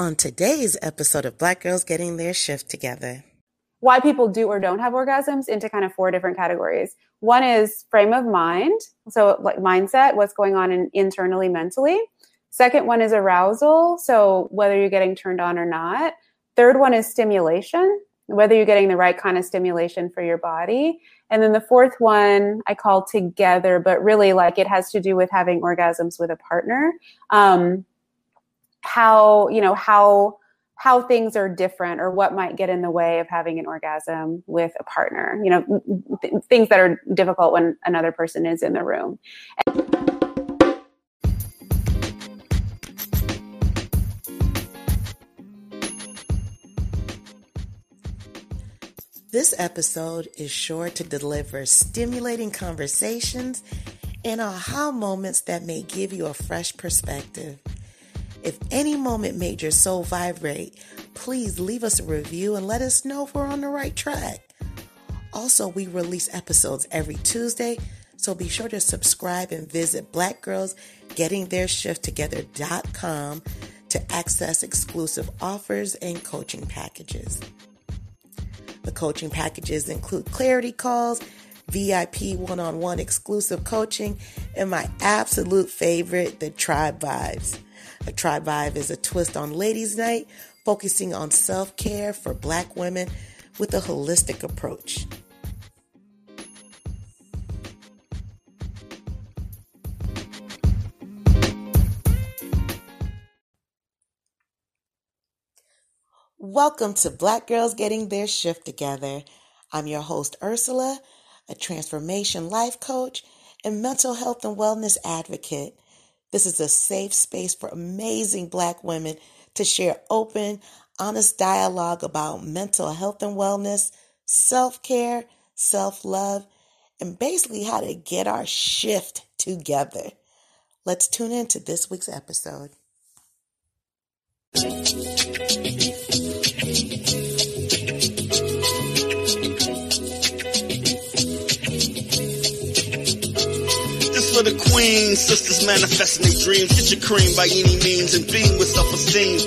on today's episode of Black Girls Getting Their Shift Together. Why people do or don't have orgasms into kind of four different categories. One is frame of mind, so like mindset, what's going on in, internally mentally. Second one is arousal, so whether you're getting turned on or not. Third one is stimulation, whether you're getting the right kind of stimulation for your body. And then the fourth one I call together, but really like it has to do with having orgasms with a partner. Um, how, you know, how how things are different or what might get in the way of having an orgasm with a partner you know th- things that are difficult when another person is in the room This episode is sure to deliver stimulating conversations and aha moments that may give you a fresh perspective. If any moment made your soul vibrate, please leave us a review and let us know if we're on the right track. Also, we release episodes every Tuesday, so be sure to subscribe and visit blackgirlsgettingtheirshifttogether.com to access exclusive offers and coaching packages. The coaching packages include clarity calls, VIP one on one exclusive coaching, and my absolute favorite, the Tribe Vibes. A Tribe Vibe is a twist on Ladies' Night, focusing on self care for Black women with a holistic approach. Welcome to Black Girls Getting Their Shift Together. I'm your host, Ursula, a transformation life coach and mental health and wellness advocate. This is a safe space for amazing Black women to share open, honest dialogue about mental health and wellness, self care, self love, and basically how to get our shift together. Let's tune in to this week's episode. The queen, sisters manifesting their dreams. Get your cream by any means and beam with self-esteem.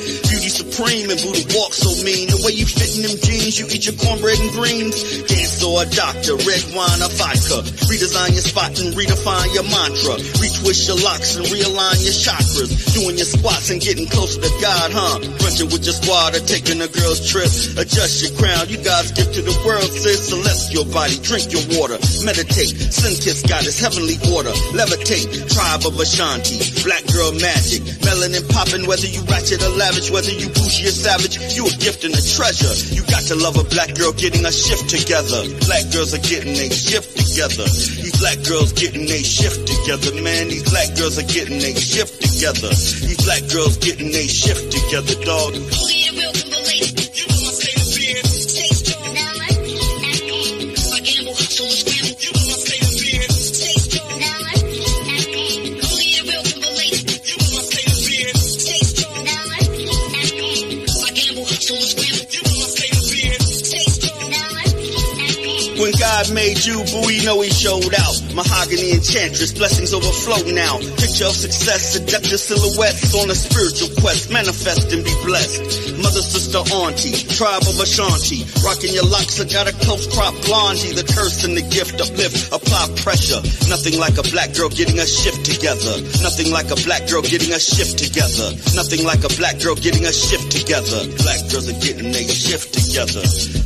Supreme and booty walk so mean. The way you fit in them jeans, you eat your cornbread and greens. Dance or a doctor, red wine or vodka. Redesign your spot and redefine your mantra. Retwist your locks and realign your chakras. Doing your squats and getting closer to God, huh? Brunching with your squad or taking a girl's trip. Adjust your crown, you God's gift to the world, sis. Celestial body, drink your water. Meditate, sun kiss goddess, heavenly order. Levitate, tribe of Ashanti. Black girl magic, melanin popping, whether you ratchet or lavish, whether you or savage, you a gift and a treasure. You got to love a black girl getting a shift together. Black girls are getting a shift together. These black girls getting a shift together, man. These black girls are getting a shift together. These black girls getting a shift together, dog. God made you, boo, we know he showed out. Mahogany enchantress, blessings overflow now. Picture of success, seductive silhouettes on a spiritual quest. Manifest and be blessed. Mother, sister, auntie, tribe of Ashanti. Rocking your locks, I got a close crop blondie. The curse and the gift uplift, apply pressure. Nothing like a black girl getting a shift together. Nothing like a black girl getting a shift together. Nothing like a black girl getting a shift together. Black girls are getting they shift together.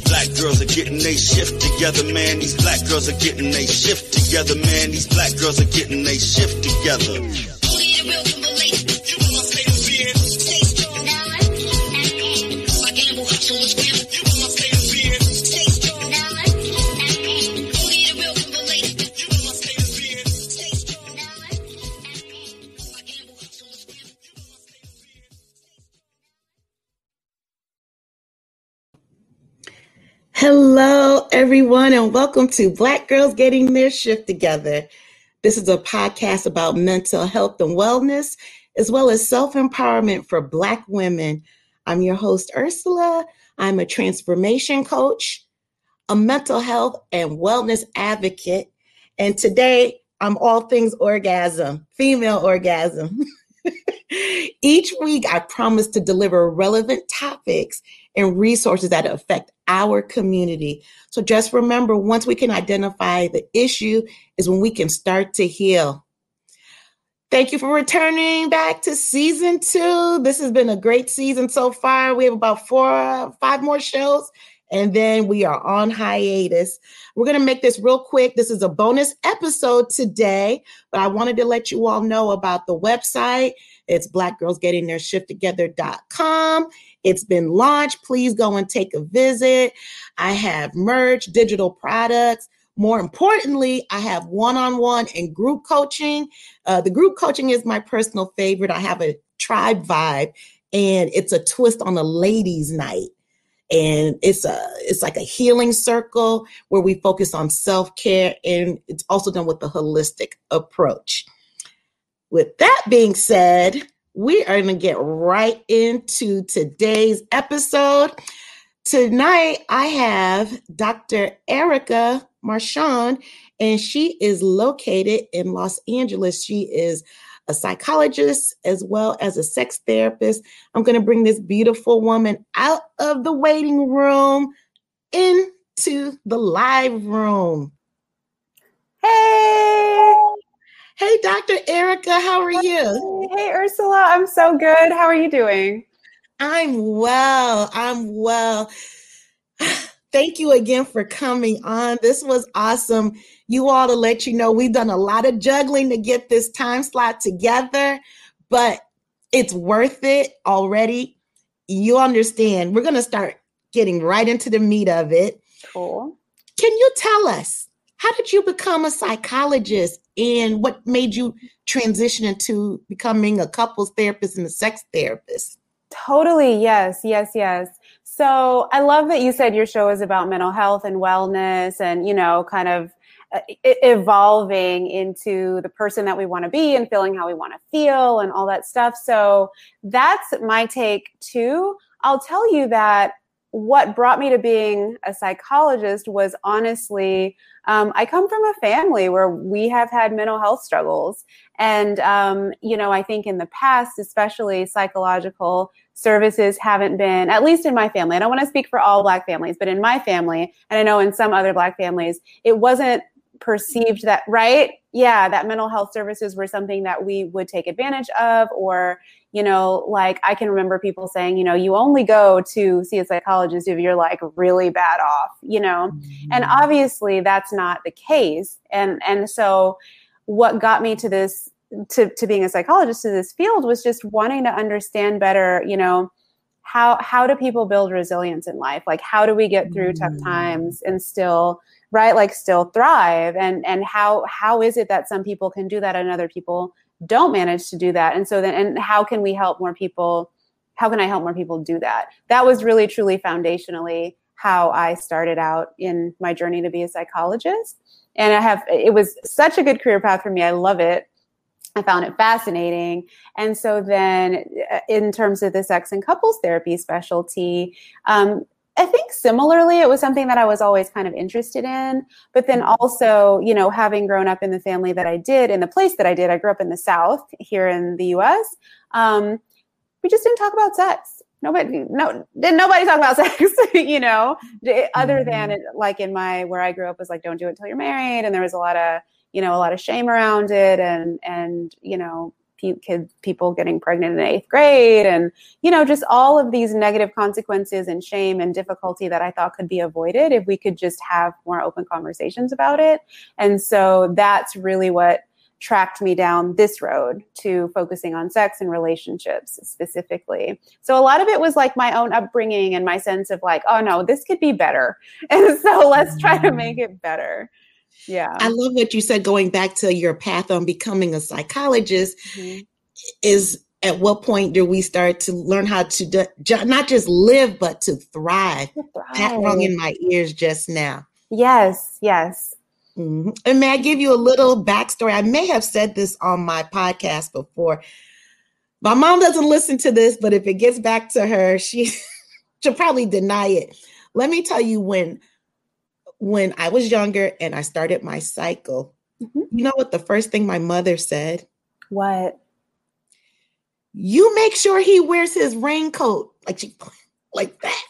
Black girls are getting they shift together, man. These black girls are getting they shift together, man. These black girls are getting they shift together. Hello, everyone, and welcome to Black Girls Getting Their Shift Together. This is a podcast about mental health and wellness, as well as self empowerment for Black women. I'm your host, Ursula. I'm a transformation coach, a mental health and wellness advocate, and today I'm all things orgasm, female orgasm. Each week, I promise to deliver relevant topics and resources that affect our community. So just remember once we can identify the issue, is when we can start to heal. Thank you for returning back to season two. This has been a great season so far. We have about four, five more shows, and then we are on hiatus. We're going to make this real quick. This is a bonus episode today, but I wanted to let you all know about the website. It's blackgirlsgettingtheirshifttogether.com. It's been launched. Please go and take a visit. I have merch, digital products. More importantly, I have one on one and group coaching. Uh, the group coaching is my personal favorite. I have a tribe vibe, and it's a twist on a ladies' night and it's a it's like a healing circle where we focus on self-care and it's also done with a holistic approach. With that being said we are going to get right into today's episode. Tonight i have dr erica marchand and she is located in los angeles. She is a psychologist as well as a sex therapist. I'm going to bring this beautiful woman out of the waiting room into the live room. Hey. Hey, Dr. Erica, how are you? Hey, Ursula, I'm so good. How are you doing? I'm well. I'm well. Thank you again for coming on. This was awesome you all to let you know we've done a lot of juggling to get this time slot together, but it's worth it already. You understand. We're going to start getting right into the meat of it. Cool. Can you tell us how did you become a psychologist and what made you transition into becoming a couples therapist and a sex therapist? Totally. Yes, yes, yes. So I love that you said your show is about mental health and wellness and, you know, kind of uh, evolving into the person that we want to be and feeling how we want to feel and all that stuff. So that's my take too. I'll tell you that what brought me to being a psychologist was honestly um, i come from a family where we have had mental health struggles and um, you know i think in the past especially psychological services haven't been at least in my family i don't want to speak for all black families but in my family and i know in some other black families it wasn't perceived that right? Yeah that mental health services were something that we would take advantage of or you know like i can remember people saying you know you only go to see a psychologist if you're like really bad off you know? And mm. obviously that's not the case and and so what got me to this to, to being a psychologist to this field was just wanting to understand better you know how how do people build resilience in life? Like how do we get through mm-hmm. tough times and still right like still thrive? And and how how is it that some people can do that and other people don't manage to do that? And so then and how can we help more people how can i help more people do that? That was really truly foundationally how i started out in my journey to be a psychologist. And i have it was such a good career path for me. I love it I found it fascinating. And so then, uh, in terms of the sex and couples therapy specialty, um, I think similarly, it was something that I was always kind of interested in. But then mm-hmm. also, you know, having grown up in the family that I did, in the place that I did, I grew up in the South here in the US. Um, we just didn't talk about sex. Nobody, no, didn't nobody talk about sex, you know, other than mm-hmm. it, like in my, where I grew up was like, don't do it until you're married. And there was a lot of, you know, a lot of shame around it and, and, you know, kids people getting pregnant in eighth grade and you know just all of these negative consequences and shame and difficulty that i thought could be avoided if we could just have more open conversations about it and so that's really what tracked me down this road to focusing on sex and relationships specifically. So a lot of it was like my own upbringing and my sense of like, oh no, this could be better. And so let's try to make it better. Yeah. I love what you said going back to your path on becoming a psychologist mm-hmm. is at what point do we start to learn how to do, not just live but to thrive? to thrive. That rung in my ears just now. Yes, yes. Mm-hmm. And may I give you a little backstory? I may have said this on my podcast before. My mom doesn't listen to this, but if it gets back to her, she she'll probably deny it. Let me tell you when when I was younger and I started my cycle, mm-hmm. you know what the first thing my mother said? What? You make sure he wears his raincoat like she, like that.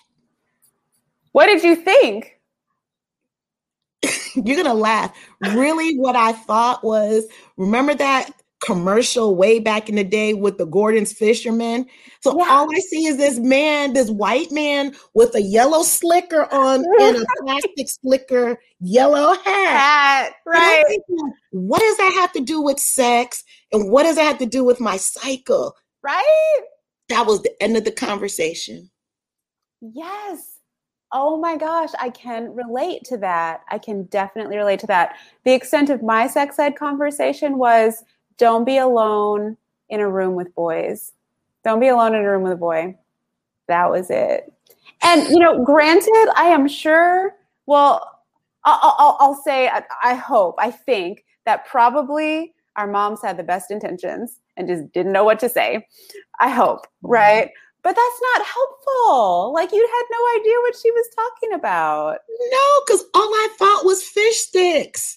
What did you think? You're gonna laugh. Really, what I thought was remember that commercial way back in the day with the Gorton's fishermen. So Yeah. all I see is this man, this white man with a yellow slicker on and a plastic slicker yellow hat. Hat, right? thinking, what does that have to do with sex? And what does that have to do with my cycle? Right? That was the end of the conversation. Yes. Oh my gosh, I can relate to that. I can definitely relate to that. The extent of my sex ed conversation was don't be alone in a room with boys. Don't be alone in a room with a boy. That was it. And, you know, granted, I am sure, well, I'll, I'll, I'll say, I, I hope, I think that probably our moms had the best intentions and just didn't know what to say. I hope, mm-hmm. right? But that's not helpful. Like you had no idea what she was talking about. No, because all I thought was fish sticks.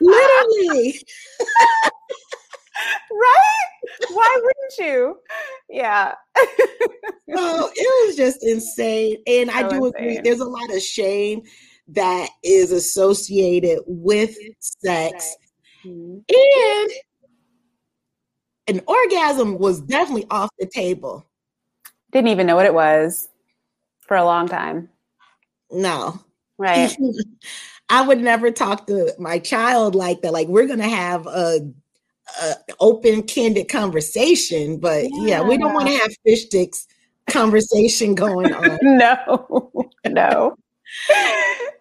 Literally. right? Why wouldn't you? Yeah. Oh, it was just insane. And I So do agree, there's a lot of shame that is associated with sex. Mhm. And an orgasm was definitely off the table. Didn't even know what it was for a long time. No. Right. I would never talk to my child like that. Like we're gonna have a, a open, candid conversation, but yeah, we don't want to have fish sticks conversation going on. no. No.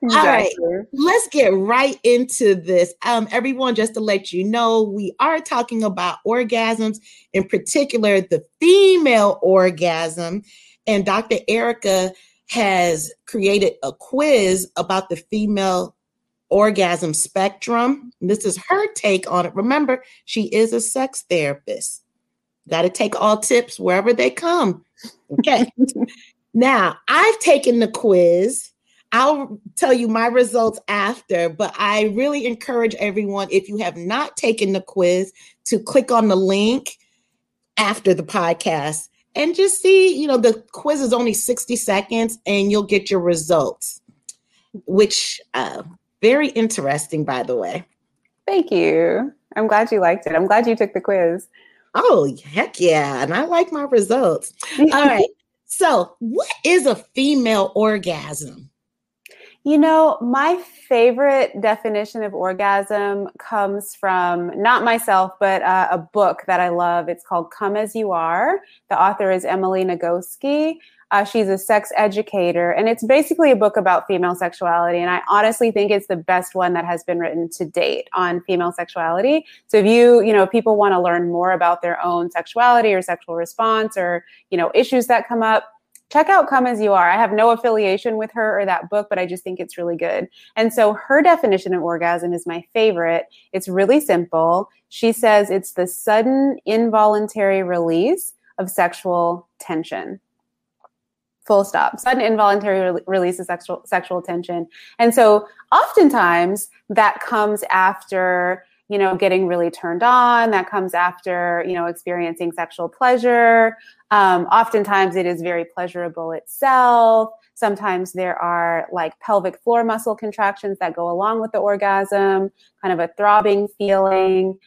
right. Exactly. Let's get right into this. Um, everyone, just to let you know, we are talking about orgasms, in particular, the female orgasm. And Dr. Erica has created a quiz about the female orgasm spectrum. This is her take on it. Remember, she is a sex therapist. Got to take all tips wherever they come. Okay. now, I've taken the quiz. I'll tell you my results after, but I really encourage everyone, if you have not taken the quiz, to click on the link after the podcast and just see, you know, the quiz is only 60 seconds and you'll get your results, which uh very interesting, by the way. Thank you. I'm glad you liked it. I'm glad you took the quiz. Oh, heck yeah. And I like my results. All right. So, what is a female orgasm? You know, my favorite definition of orgasm comes from not myself, but uh, a book that I love. It's called Come As You Are. The author is Emily Nagoski. Uh, she's a sex educator, and it's basically a book about female sexuality. And I honestly think it's the best one that has been written to date on female sexuality. So if you, you know, people want to learn more about their own sexuality or sexual response or, you know, issues that come up, check out Come As You Are. I have no affiliation with her or that book, but I just think it's really good. And so her definition of orgasm is my favorite. It's really simple. She says it's the sudden involuntary release of sexual tension. Full stop. Sudden involuntary re- release of sexual sexual tension. And so oftentimes that comes after you know getting really turned on that comes after you know experiencing sexual pleasure. Um, oftentimes it is very pleasurable itself. Sometimes there are like pelvic floor muscle contractions that go along with the orgasm kind of a throbbing feeling.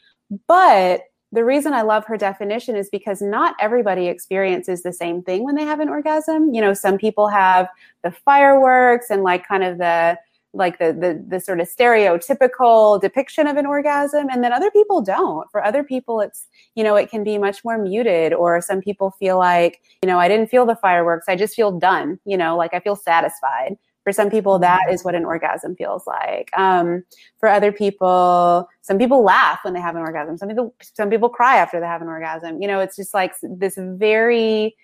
But the reason I love her definition is because not everybody experiences the same thing when they have an orgasm. You know, some people have the fireworks and like kind of the like the, the the sort of stereotypical depiction of an orgasm and then other people don't. For other people it's you know it can be much more muted or some people feel like you know i didn't feel the fireworks i just feel done you know like i feel satisfied. For some people that is what an orgasm feels like. Um, for other people some people laugh when they have an orgasm some people some people cry after they have an orgasm. You know it's just like this very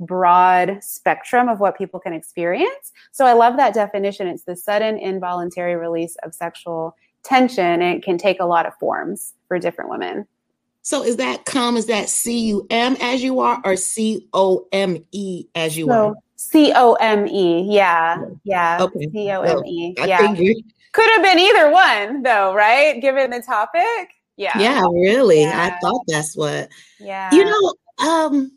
broad spectrum of what people can experience. So I love that definition. It's the sudden involuntary release of sexual tension, and it can take a lot of forms for different women. So is that come? Is that C U M as you are or C O M E as you are? C O M E, yeah, yeah, Okay. C O M E, I yeah. Could have been either one, though, right? Given the topic. Yeah. Yeah, really. Yeah. I thought that's what. Yeah. You know, um,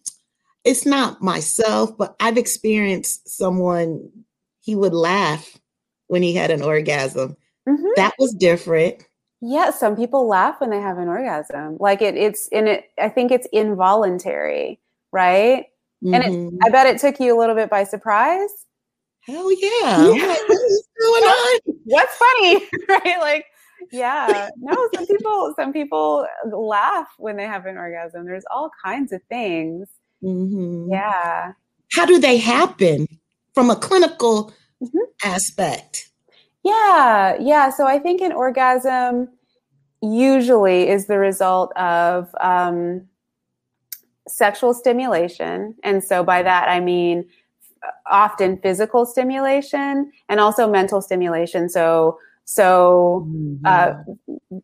it's not myself, but I've experienced someone he would laugh when he had an orgasm. Mhm. That was different. Yeah, some people laugh when they have an orgasm. Like it it's in it I think it's involuntary, right? And it-. I bet it took you a little bit by surprise. Hell yeah. Yeah. like, what is going on? What's funny, right? Like yeah. No, some people some people laugh when they have an orgasm. There's all kinds of things. Mhm. Yeah. How do they happen from a clinical Mhm. aspect? Yeah, yeah. So I think an orgasm usually is the result of um, sexual stimulation. And so by that, I mean uh, often physical stimulation and also mental stimulation. So, so uh,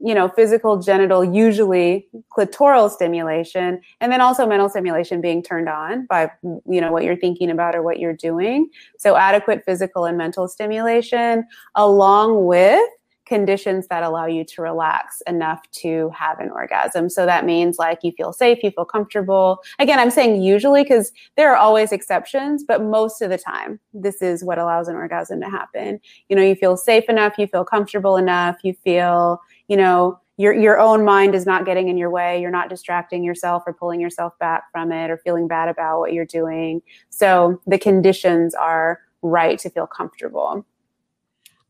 you know, physical, genital, usually clitoral stimulation, and then also mental stimulation being turned on by, you know, what you're thinking about or what you're doing. So adequate physical and mental stimulation, along with conditions that allow you to relax enough to have an orgasm. So that means like you feel safe, you feel comfortable. Again, I'm saying usually because there are always exceptions, but most of the time, this is what allows an orgasm to happen. You know, you feel safe enough, you feel comfortable enough, you feel, you know, your your own mind is not getting in your way, you're not distracting yourself or pulling yourself back from it or feeling bad about what you're doing. So the conditions are right to feel comfortable.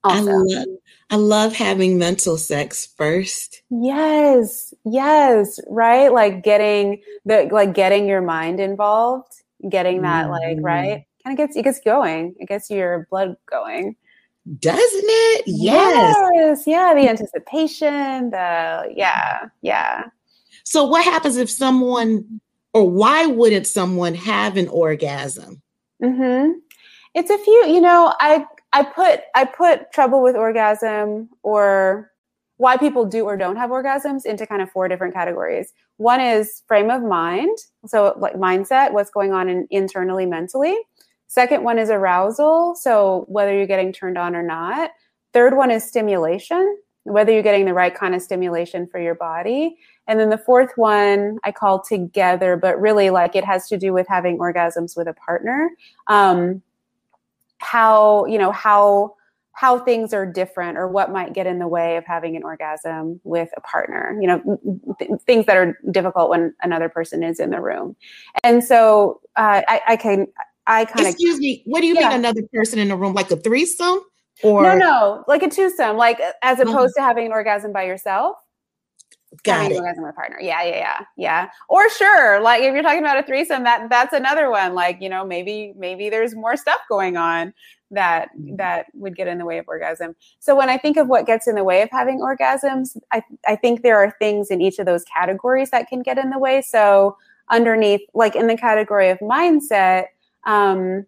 I love, I love having mental sex first. Yes, yes, right? Like getting the like getting your mind involved, getting that like Mhm. right kind of gets it gets going. It gets your blood going. Doesn't it? Yes. Yes, yeah, the anticipation, the yeah, yeah. So what happens if someone or why wouldn't someone have an orgasm? hmm It's a few, you know, I I put I put trouble with orgasm or why people do or don't have orgasms into kind of four different categories. One is frame of mind, so like mindset, what's going on in, internally mentally. Second one is arousal, so whether you're getting turned on or not. Third one is stimulation, whether you're getting the right kind of stimulation for your body. And then the fourth one I call together, but really like it has to do with having orgasms with a partner. Um, how you know how how things are different or what might get in the way of having an orgasm with a partner you know th- things that are difficult when another person is in the room and so uh, I, I can i kind of Excuse me, what do you Yeah. mean another person in the room? Like a threesome? Or no no like a twosome like as Uh-huh. opposed to having an orgasm by yourself got it. orgasm with partner. Yeah yeah yeah yeah. Or sure like if you're talking about a threesome that that's another one like you know maybe maybe there's more stuff going on that that would get in the way of orgasm. So when i think of what gets in the way of having orgasms i i think there are things in each of those categories that can get in the way. So underneath like in the category of mindset um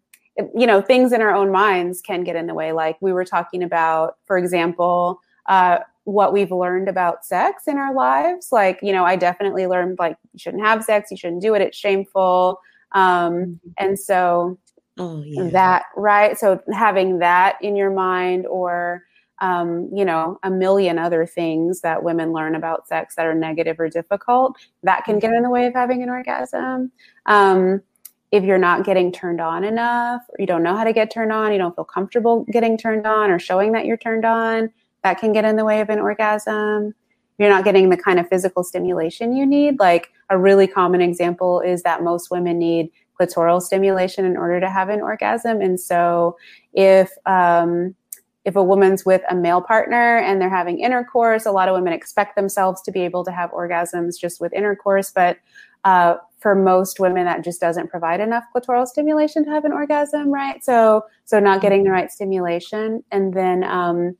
you know things in our own minds can get in the way. Like we were talking about for example uh, what we've learned about sex in our lives. Like you know i definitely learned like you shouldn't have sex you shouldn't do it it's shameful. Um and so Oh yeah. that right? So having that in your mind or um, you know a million other things that women learn about sex that are negative or difficult that can get in the way of having an orgasm. Um, if you're not getting turned on enough or you don't know how to get turned on you don't feel comfortable getting turned on or showing that you're turned on that can get in the way of an orgasm you're not getting the kind of physical stimulation you need like a really common example is that most women need clitoral stimulation in order to have an orgasm. And so if um, if a woman's with a male partner and they're having intercourse, a lot of women expect themselves to be able to have orgasms just with intercourse, but uh, for most women, that just doesn't provide enough clitoral stimulation to have an orgasm, right? So, so not getting the right stimulation, and then um,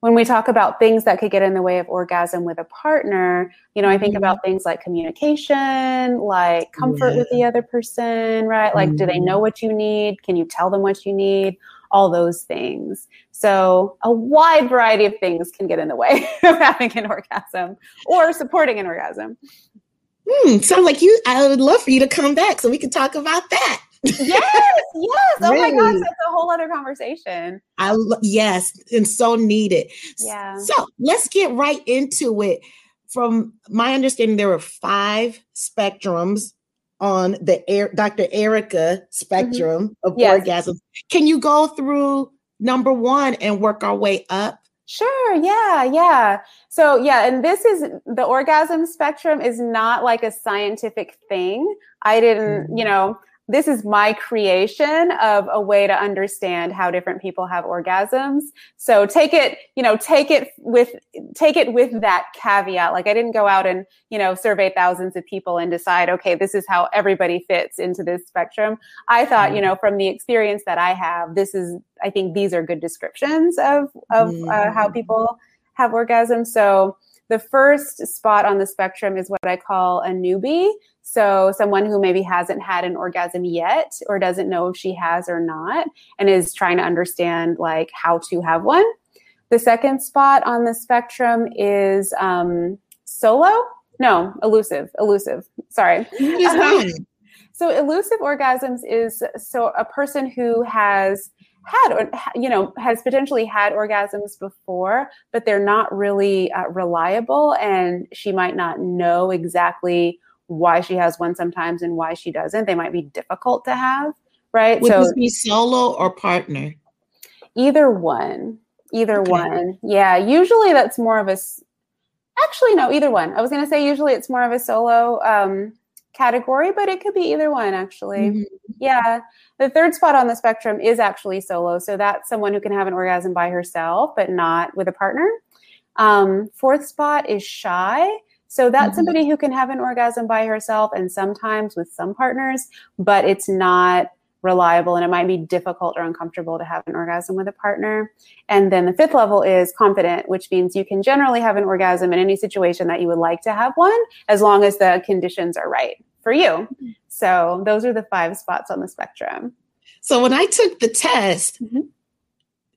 when we talk about things that could get in the way of orgasm with a partner, you know, I think Mhm. about things like communication, like comfort with the other person, right? Like, do they know what you need? Can you tell them what you need? All those things. So, a wide variety of things can get in the way of having an orgasm or supporting an orgasm. Hmm, sounds like you. I would love for you to come back so we can talk about that. Yes, yes. Oh my gosh, that's a whole other conversation. I yes, and so needed. Yeah. So let's get right into it. from my understanding, there were five spectrums on the Air, Dr. Erica spectrum mm-hmm. of yes. orgasms. Can you go through number one and work our way up? Sure. Yeah. Yeah. So, yeah. And this is the orgasm spectrum is not like a scientific thing. I didn't, mm-hmm. you know, this is my creation of a way to understand how different people have orgasms so take it you know take it with take it with that caveat like i didn't go out and you know survey thousands of people and decide okay this is how everybody fits into this spectrum i thought you mm-hmm. know from the experience that i have this is i think these are good descriptions of of uh, how mm-hmm. people have orgasms so the first spot on the spectrum is what I call a newbie. So, someone who maybe hasn't had an orgasm yet or doesn't know if she has or not and is trying to understand like how to have one. The second spot on the spectrum is um, solo. No, elusive, elusive. Sorry. so, elusive orgasms is so a person who has had or you know has potentially had orgasms before but they're not really uh, reliable and she might not know exactly why she has one sometimes and why she doesn't. They might be difficult to have, right? Would so, this be solo or partner? Either one. Either okay. one. Yeah. Usually that's more of a. Actually, no. Either one. I was going to say usually it's more of a solo um, category, but it could be either one. Actually, mm-hmm. yeah. The third spot on the spectrum is actually solo, so that's someone who can have an orgasm by herself, but not with a partner. Um, fourth spot is shy. So that's mm-hmm. somebody who can have an orgasm by herself and sometimes with some partners, but it's not reliable and it might be difficult or uncomfortable to have an orgasm with a partner. And then the fifth level is confident, which means you can generally have an orgasm in any situation that you would like to have one as long as the conditions are right for you. Mm-hmm. So those are the five spots on the spectrum. So when I took the test, mm-hmm.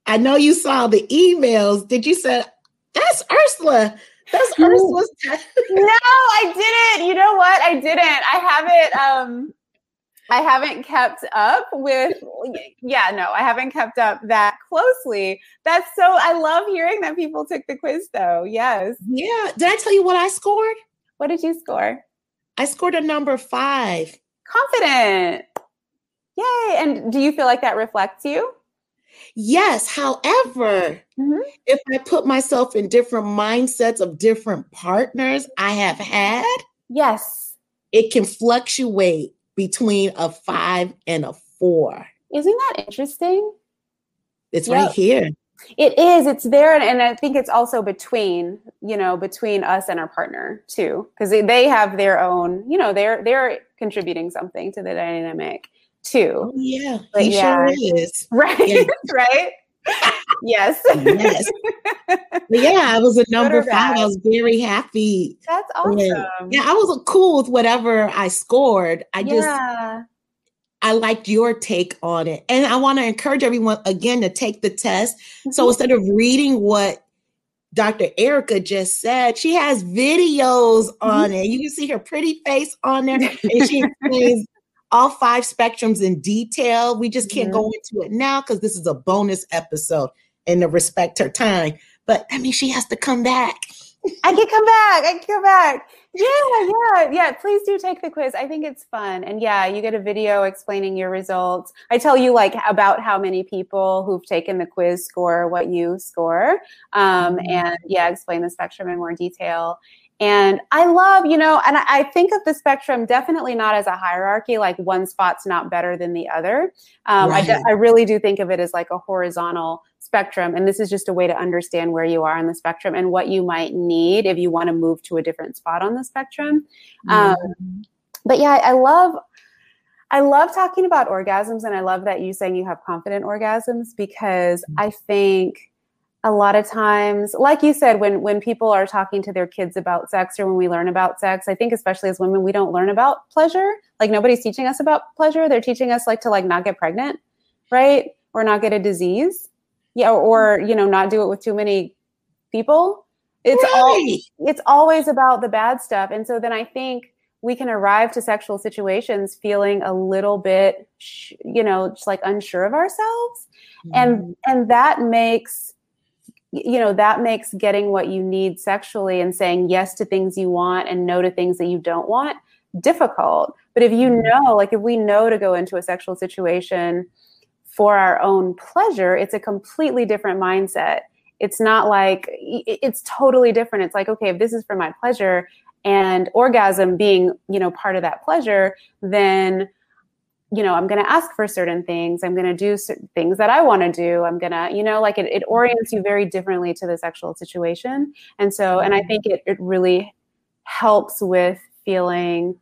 I know you saw the emails. Did you say that's Ursula? That's Ursula's test. no, I didn't. You know what? I didn't. I haven't um I haven't kept up with yeah, no, I haven't kept up that closely. That's so I love hearing that people took the quiz though. Yes. Yeah. Did I tell you what I scored? What did you score? I scored a number 5. Confident. Yay. And do you feel like that reflects you? Yes. However, mm-hmm. if I put myself in different mindsets of different partners I have had, yes, it can fluctuate between a five and a four. Isn't that interesting? It's yep. right here. It is. It's there, and, and, I think it's also between you know between us and our partner too, because they, they have their own. You know, they're they're contributing something to the dynamic too. Oh, yeah, but he yeah. sure is. Right, yeah. right. yes. yes. yeah, I was a number five. I was very happy. That's awesome. yeah, I was cool with whatever I scored. I just yeah. I liked your take on it. And I want to encourage everyone again to take the test. Mm-hmm. So instead of reading what Dr. Erica just said, she has videos on mm-hmm. it. You can see her pretty face on there. And she explains all five spectrums in detail. We just can't mm-hmm. go into it now because this is a bonus episode and to respect her time. But I mean, she has to come back. I can come back. I can come back. Yeah, yeah, yeah. Please do take the quiz. I think it's fun. And yeah, you get a video explaining your results. I tell you like about how many people who've taken the quiz score what you score. Um, mm-hmm. And yeah, explain the spectrum in more detail. And I love, you know, and I think of the spectrum definitely not as a hierarchy, like one spot's not better than the other. Um, right. I, I really do think of it as like a horizontal spectrum. And this is just a way to understand where you are on the spectrum and what you might need if you want to move to a different spot on the spectrum. Um, but yeah, I love. I love talking about orgasms, and I love that you saying you have confident orgasms because mm-hmm. I think a lot of times like you said when when people are talking to their kids about sex or when we learn about sex i think especially as women we don't learn about pleasure. Like nobody's teaching us about pleasure. They're teaching us like to like not get pregnant right? Or not get a disease. Yeah or, you know not do it with too many people. It's right. all it's always about the bad stuff. And so then i think we can arrive to sexual situations feeling a little bit you know just like unsure of ourselves. Mm-hmm. and and that makes you know that makes getting what you need sexually and saying yes to things you want and no to things that you don't want difficult. But if you mm-hmm. know like if we know to go into a sexual situation for our own pleasure it's a completely different mindset. It's not like it's totally different. It's like okay if this is for my pleasure and orgasm being you know part of that pleasure then you know i'm going to ask for certain things. I'm going to do things that i want to do. I'm going to you know like it, it mm-hmm. orients you very differently to the sexual situation. And so mm-hmm. and i mm-hmm. think it, it really helps with feeling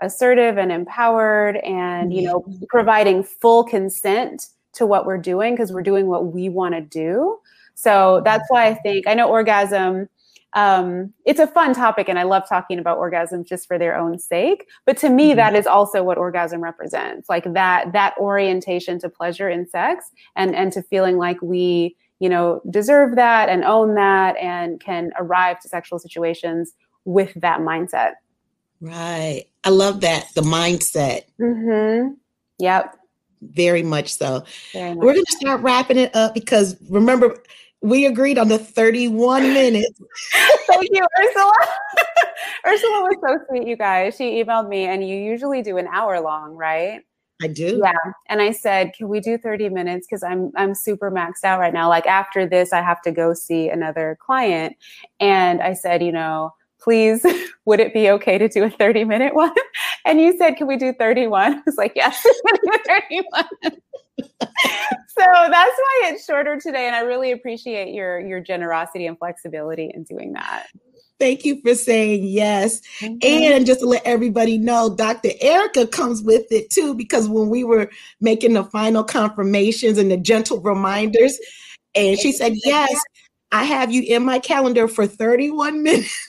assertive and empowered and you mm-hmm. know providing full consent to what we're doing because we're doing what we want to do. So that's why i think i know orgasm um, it's a fun topic and I love talking about orgasms just for their own sake. But to me, mm-hmm. that is also what orgasm represents, like that, that orientation to pleasure in sex and, and to feeling like we, you know, deserve that and own that and can arrive to sexual situations with that mindset. Right. I love that. The mindset. Mm-hmm. Yep. Very much so. Very much We're going to start wrapping it up because remember, we agreed on the 31 minutes. Thank you, Ursula. Ursula was so sweet, you guys. She emailed me, and you usually do an hour long, right? I do. Yeah. And I said, can we do 30 minutes? Because I'm I'm super maxed out right now. Like after this, I have to go see another client. And I said, you know, please, would it be okay to do a 30 minute one? And you said, can we do 31? I was like, yes, 31 so that's why it's shorter today and i really appreciate your your generosity and flexibility in doing that Thank you for saying yes. And just to let everybody know, Dr. Erica comes with it too, because when we were making the final confirmations and the gentle reminders, and she said, Yes, I have you in my calendar for 31 minutes.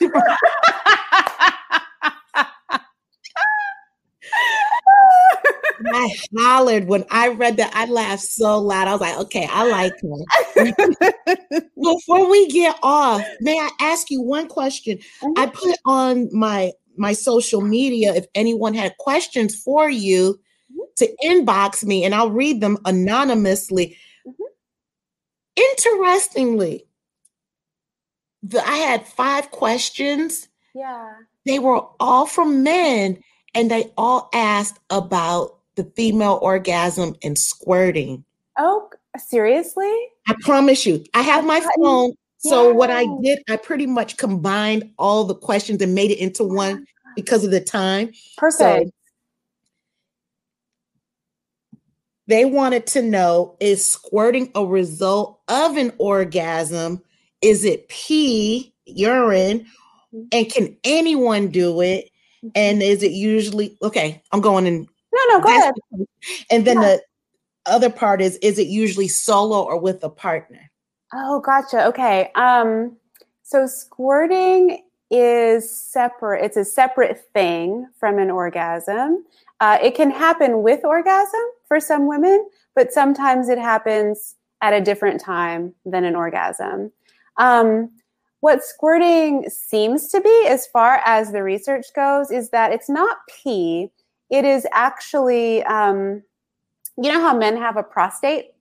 I hollered when I read that. I laughed so loud. I was like, okay, I like her. Before we get off, may I ask you one question? Mm-hmm. I put on my my social media if anyone had questions for you mm-hmm. to inbox me and I'll read them anonymously. Mm-hmm. Interestingly, the, I had five questions. Yeah. They were all from men and they all asked about the female orgasm and squirting. Oh, seriously? I promise you. I have my phone. So yeah. what I did, I pretty much combined all the questions and made it into one because of the time. Perfect. So they wanted to know is squirting a result of an orgasm? Is it pee, urine? Mm-hmm. And can anyone do it? Mm-hmm. And is it usually okay? I'm going in no, no, go ahead. And then yeah. the other part is is it usually solo or with a partner? Oh, gotcha. Okay. Um, so squirting is separate. It's a separate thing from an orgasm. Uh, it can happen with orgasm for some women, but sometimes it happens at a different time than an orgasm. Um, what squirting seems to be, as far as the research goes, is that it's not pee, it is actually, um, you know how men have a prostate,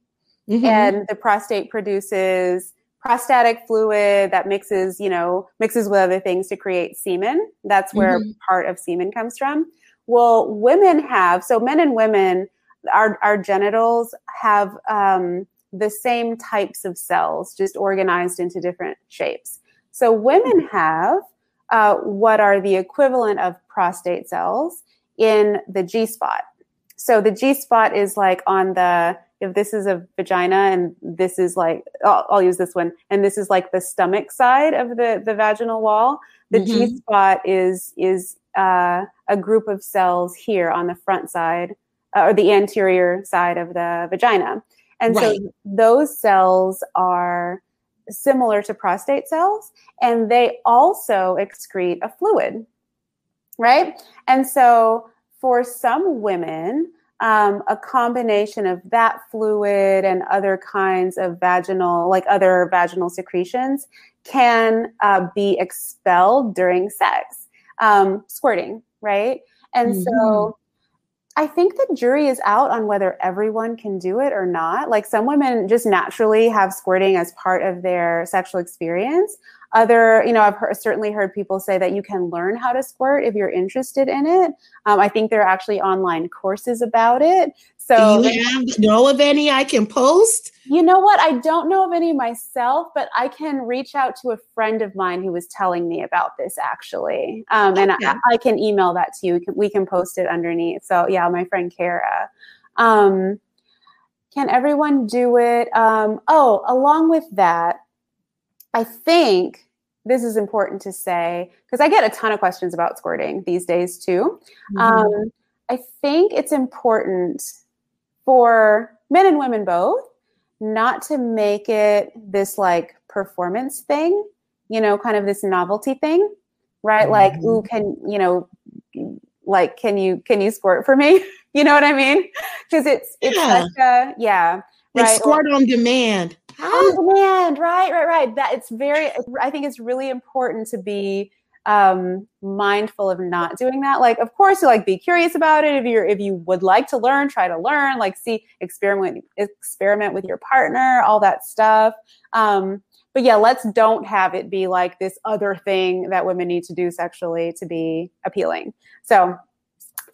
mm-hmm. and the prostate produces prostatic fluid that mixes, you know, mixes with other things to create semen. That's where mm-hmm. part of semen comes from. Well, women have so men and women, our our genitals have um, the same types of cells, just organized into different shapes. So women have uh, what are the equivalent of prostate cells, in the G spot. So the G spot is like on the, if this is a vagina and this is like, I'll, I'll use this one, and this is like the stomach side of the, the vaginal wall. The mm-hmm. G spot is, is uh, a group of cells here on the front side uh, or the anterior side of the vagina. And right. so those cells are similar to prostate cells and they also excrete a fluid right? And so for some women, um, a combination of that fluid and other kinds of vaginal, like other vaginal secretions, can uh, be expelled during sex, um, squirting, right? And mm-hmm. so I think the jury is out on whether everyone can do it or not. Like some women just naturally have squirting as part of their sexual experience. Other, you know, I've heard, certainly heard people say that you can learn how to squirt if you're interested in it. Um, I think there are actually online courses about it. So, do you have, know of any I can post? You know what? I don't know of any myself, but I can reach out to a friend of mine who was telling me about this actually. Um, okay. And I, I, can email that to you. We can, we can, post it underneath. So, yeah, my friend Kara. Um, can everyone do it? Um, oh, along with that, I think this is important to say because I get a ton of questions about squirting these days too. Mm-hmm. Um, I think it's important for men and women both not to make it this like performance thing, you know, kind of this novelty thing, right? Mm-hmm. Like, ooh, can, you know, like, can you, can you squirt for me? you know what I mean? Because it's, it's yeah. such a, yeah. Like right? squirt on demand. On demand, right, right, right. That it's very, I think it's really important to be um, mindful of not doing that. Like, of course, you like be curious about it. If you're if you would like to learn, try to learn. Like, see, experiment experiment with your partner, all that stuff. Um, but yeah, let's don't have it be like this other thing that women need to do sexually to be appealing. So,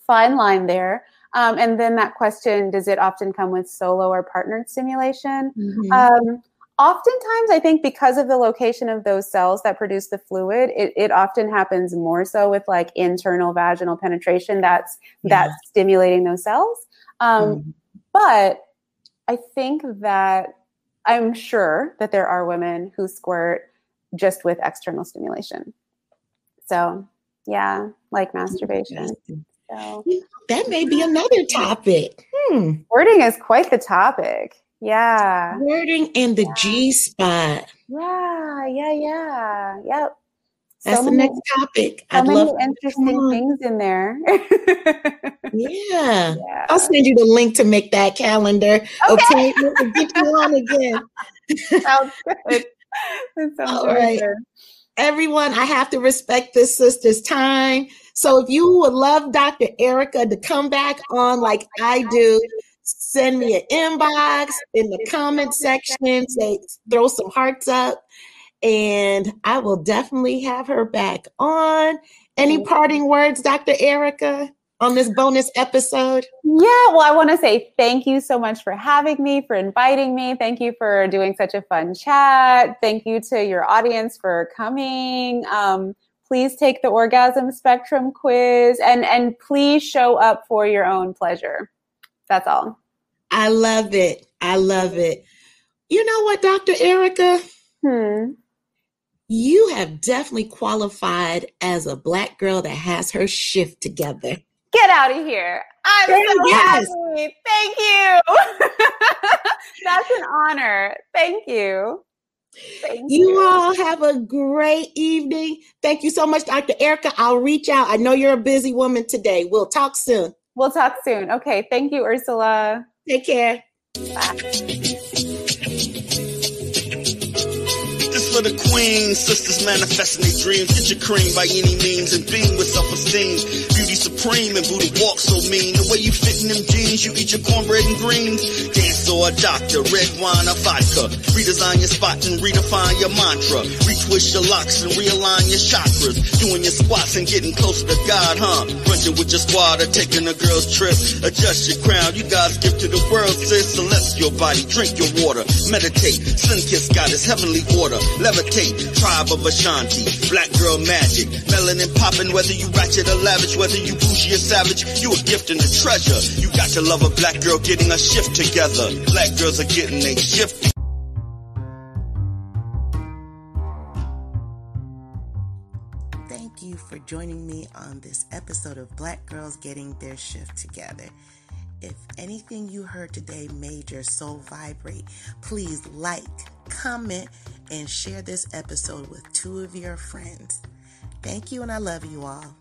fine line there. Um, and then that question: Does it often come with solo or partnered stimulation? Mm-hmm. Um, oftentimes i think because of the location of those cells that produce the fluid it, it often happens more so with like internal vaginal penetration that's yeah. that's stimulating those cells um, mm. but i think that i'm sure that there are women who squirt just with external stimulation so yeah like masturbation so that may be another topic hmm. squirting is quite the topic yeah. Wording in the yeah. G spot. Yeah, yeah, yeah. Yep. That's so the many, next topic. So I'd many love interesting things in there. yeah. yeah. I'll send you the link to make that calendar. Okay. okay? get you on again. sounds good. That sounds All right. Everyone, I have to respect this sister's time. So if you would love Dr. Erica to come back on like I do, send me an inbox in the comment section, say throw some hearts up, and I will definitely have her back on. Any parting words, Dr. Erica? on this bonus episode? Yeah, well, I want to say thank you so much for having me, for inviting me. Thank you for doing such a fun chat. Thank you to your audience for coming. Um, please take the orgasm spectrum quiz and and please show up for your own pleasure. That's all. I love it. I love it. You know what, Dr. Erica? Hmm. You have definitely qualified as a black girl that has her shift together. Get out of here. I'm so yes. happy. Thank you. That's an honor. Thank you. Thank you. you all have a great evening. Thank you so much, Dr. Erica. I'll reach out. I know you're a busy woman today. We'll talk soon. We'll talk soon. Okay. Thank you, Ursula. Take care. Bye This for the queen, sisters manifesting their dreams. Get your cream by any means and beam with self-esteem. Supreme and booty walk so mean. The way you fit in them jeans, you eat your cornbread and greens. Dance or a doctor, red wine or vodka. Redesign your spot and redefine your mantra. Retwist your locks and realign your chakras. Doing your squats and getting closer to God, huh? Brunching with your squad or taking a girl's trip. Adjust your crown, you guys give to the world, sis. Celestial body, drink your water. Meditate, sun kiss God is heavenly order levitate. Tribe of Ashanti, black girl magic. Melanin popping, whether you ratchet or lavish, whether you bougie or savage, you a gift and a treasure. You got to love a black girl getting a shift together. Black girls are getting a shift. Thank you for joining me on this episode of Black Girls Getting Their Shift Together. If anything you heard today made your soul vibrate, please like, comment, and share this episode with two of your friends. Thank you, and I love you all.